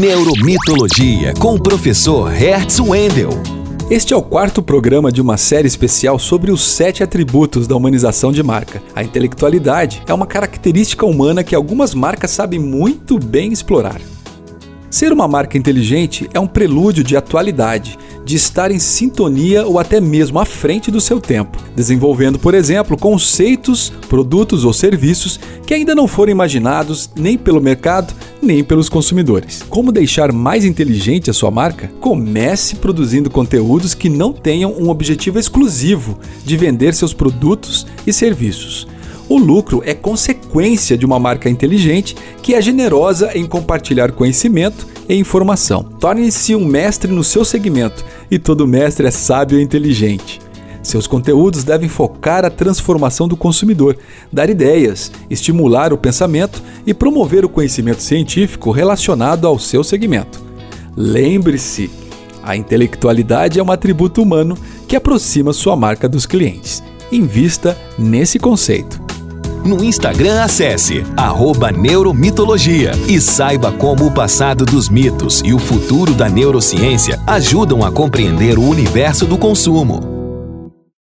Neuromitologia com o professor Hertz Wendel. Este é o quarto programa de uma série especial sobre os sete atributos da humanização de marca. A intelectualidade é uma característica humana que algumas marcas sabem muito bem explorar. Ser uma marca inteligente é um prelúdio de atualidade, de estar em sintonia ou até mesmo à frente do seu tempo, desenvolvendo, por exemplo, conceitos, produtos ou serviços que ainda não foram imaginados nem pelo mercado nem pelos consumidores. Como deixar mais inteligente a sua marca? Comece produzindo conteúdos que não tenham um objetivo exclusivo de vender seus produtos e serviços. O lucro é consequência de uma marca inteligente que é generosa em compartilhar conhecimento e informação. Torne-se um mestre no seu segmento e todo mestre é sábio e inteligente. Seus conteúdos devem focar a transformação do consumidor, dar ideias, estimular o pensamento e promover o conhecimento científico relacionado ao seu segmento. Lembre-se, a intelectualidade é um atributo humano que aproxima sua marca dos clientes. Invista nesse conceito. No Instagram, acesse Neuromitologia e saiba como o passado dos mitos e o futuro da neurociência ajudam a compreender o universo do consumo.